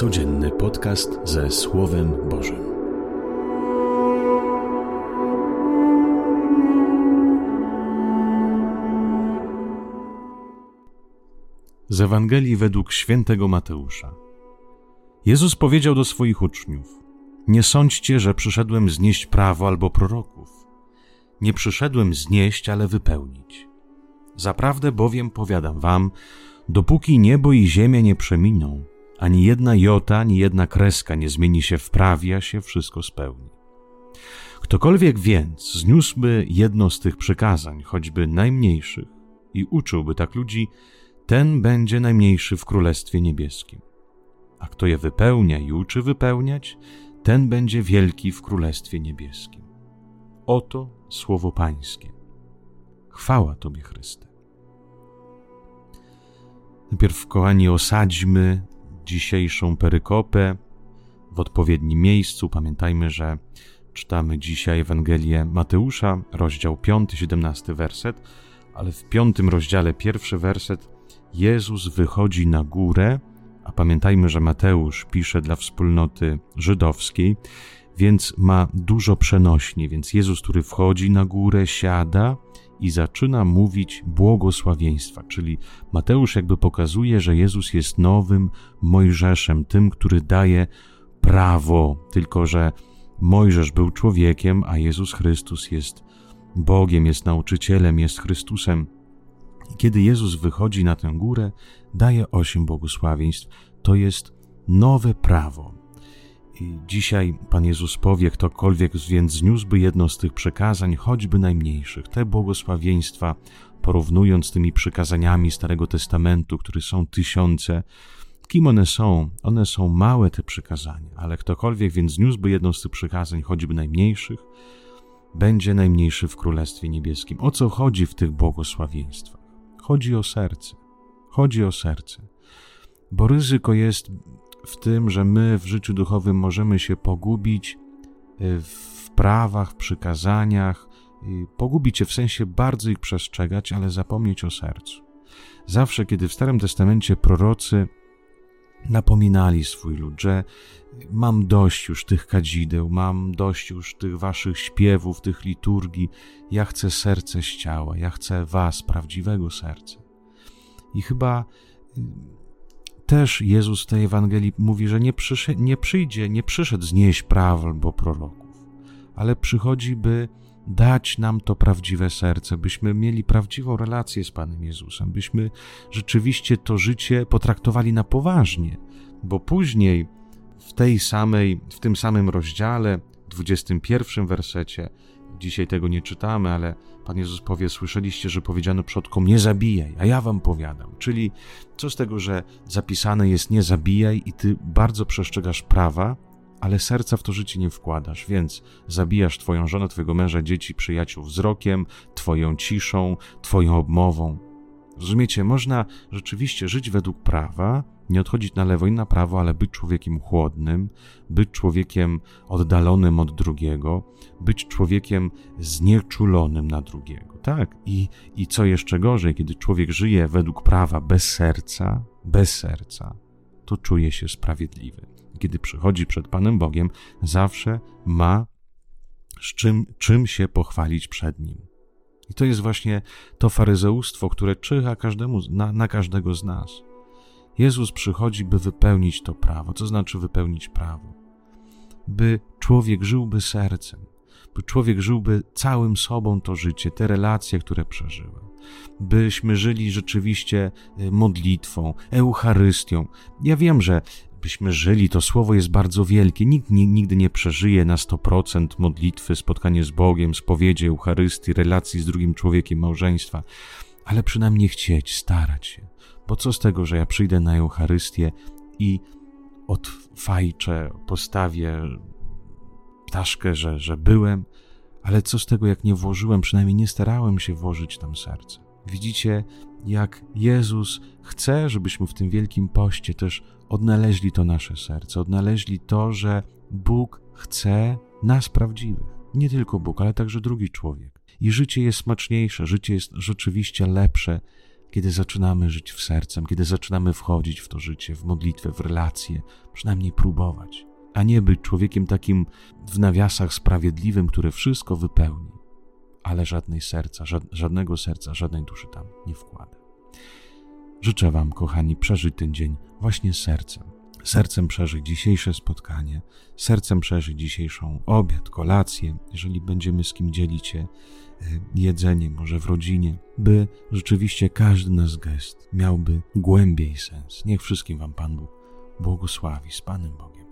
Codzienny podcast ze Słowem Bożym. Z Ewangelii według świętego Mateusza. Jezus powiedział do swoich uczniów: Nie sądźcie, że przyszedłem znieść prawo albo proroków. Nie przyszedłem znieść, ale wypełnić. Zaprawdę bowiem powiadam wam, dopóki niebo i ziemia nie przeminą, ani jedna jota, ani jedna kreska nie zmieni się w prawie, a się wszystko spełni. Ktokolwiek więc zniósłby jedno z tych przykazań, choćby najmniejszych, i uczyłby tak ludzi, ten będzie najmniejszy w Królestwie Niebieskim. A kto je wypełnia i uczy wypełniać, ten będzie wielki w Królestwie Niebieskim. Oto słowo Pańskie. Chwała Tobie, Chryste. Najpierw, kochani, osadźmy dzisiejszą perykopę w odpowiednim miejscu. Pamiętajmy, że czytamy dzisiaj Ewangelię Mateusza, rozdział 5, 17 werset, ale w piątym rozdziale, pierwszy werset, Jezus wychodzi na górę, a pamiętajmy, że Mateusz pisze dla wspólnoty żydowskiej, więc ma dużo przenośni, więc Jezus, który wchodzi na górę, siada i zaczyna mówić błogosławieństwa, czyli Mateusz jakby pokazuje, że Jezus jest nowym Mojżeszem, tym, który daje prawo, tylko że Mojżesz był człowiekiem, a Jezus Chrystus jest Bogiem, jest nauczycielem, jest Chrystusem. I kiedy Jezus wychodzi na tę górę, daje osiem błogosławieństw. To jest nowe prawo, dzisiaj Pan Jezus powie, ktokolwiek więc zniósłby jedno z tych przekazań, choćby najmniejszych, te błogosławieństwa, porównując z tymi przykazaniami Starego Testamentu, które są tysiące, kim one są? One są małe, te przykazania, ale ktokolwiek więc zniósłby jedno z tych przykazań, choćby najmniejszych, będzie najmniejszy w Królestwie Niebieskim. O co chodzi w tych błogosławieństwach? Chodzi o serce. Chodzi o serce. Bo ryzyko jest w tym, że my w życiu duchowym możemy się pogubić y, w prawach, w przykazaniach, pogubić się w sensie bardzo ich przestrzegać, ale zapomnieć o sercu. Zawsze, kiedy w Starym Testamencie prorocy napominali swój lud, że mam dość już tych kadzideł, mam dość już tych waszych śpiewów, tych liturgii, ja chcę serce z ciała, ja chcę was, prawdziwego serca. I chyba też Jezus w tej Ewangelii mówi, że nie, przyszedł, nie przyjdzie, nie przyszedł znieść praw albo proroków, ale przychodzi, by dać nam to prawdziwe serce, byśmy mieli prawdziwą relację z Panem Jezusem, byśmy rzeczywiście to życie potraktowali na poważnie, bo później w tej samej, w tym samym rozdziale, 21 wersecie, dzisiaj tego nie czytamy, ale Pan Jezus powie: Słyszeliście, że powiedziano przodkom: Nie zabijaj, a ja wam powiadam. Czyli co z tego, że zapisane jest: Nie zabijaj, i ty bardzo przestrzegasz prawa, ale serca w to życie nie wkładasz, więc zabijasz Twoją żonę, Twojego męża, dzieci, przyjaciół wzrokiem, Twoją ciszą, Twoją obmową. Rozumiecie, można rzeczywiście żyć według prawa, nie odchodzić na lewo i na prawo, ale być człowiekiem chłodnym, być człowiekiem oddalonym od drugiego, być człowiekiem znieczulonym na drugiego. Tak, i, i co jeszcze gorzej, kiedy człowiek żyje według prawa bez serca, bez serca, to czuje się sprawiedliwy. Kiedy przychodzi przed Panem Bogiem, zawsze ma czym, czym się pochwalić przed Nim. I to jest właśnie to faryzeustwo, które czyha każdemu, na, na każdego z nas. Jezus przychodzi, by wypełnić to prawo. Co znaczy wypełnić prawo? By człowiek żyłby sercem, by człowiek żyłby całym sobą to życie, te relacje, które przeżywa. Byśmy żyli rzeczywiście y, modlitwą, Eucharystią. Ja wiem, że byśmy żyli, to słowo jest bardzo wielkie. Nikt nigdy nie przeżyje na 100% modlitwy, spotkanie z Bogiem, spowiedzi, Eucharystii, relacji z drugim człowiekiem, małżeństwa, ale przynajmniej chcieć, starać się. Bo co z tego, że ja przyjdę na Eucharystię i odfajczę, postawię ptaszkę, że, że byłem, ale co z tego, jak nie włożyłem, przynajmniej nie starałem się włożyć tam serce. Widzicie, jak Jezus chce, żebyśmy w tym wielkim poście też odnaleźli to nasze serce, odnaleźli to, że Bóg chce nas prawdziwych. Nie tylko Bóg, ale także drugi człowiek. I życie jest smaczniejsze, życie jest rzeczywiście lepsze, kiedy zaczynamy żyć w sercem, kiedy zaczynamy wchodzić w to życie, w modlitwę, w relacje, przynajmniej próbować, a nie być człowiekiem takim w nawiasach sprawiedliwym, który wszystko wypełni, ale żadnej serca, żadnego serca, żadnej duszy tam nie wkłada. Życzę Wam, kochani, przeżyć ten dzień właśnie sercem. Sercem przeżyć dzisiejsze spotkanie, sercem przeżyć dzisiejszą obiad, kolację, jeżeli będziemy z kim dzielić się e, jedzenie, może w rodzinie, by rzeczywiście każdy nasz gest miałby głębiej sens. Niech wszystkim Wam Pan Bóg błogosławi z Panem Bogiem.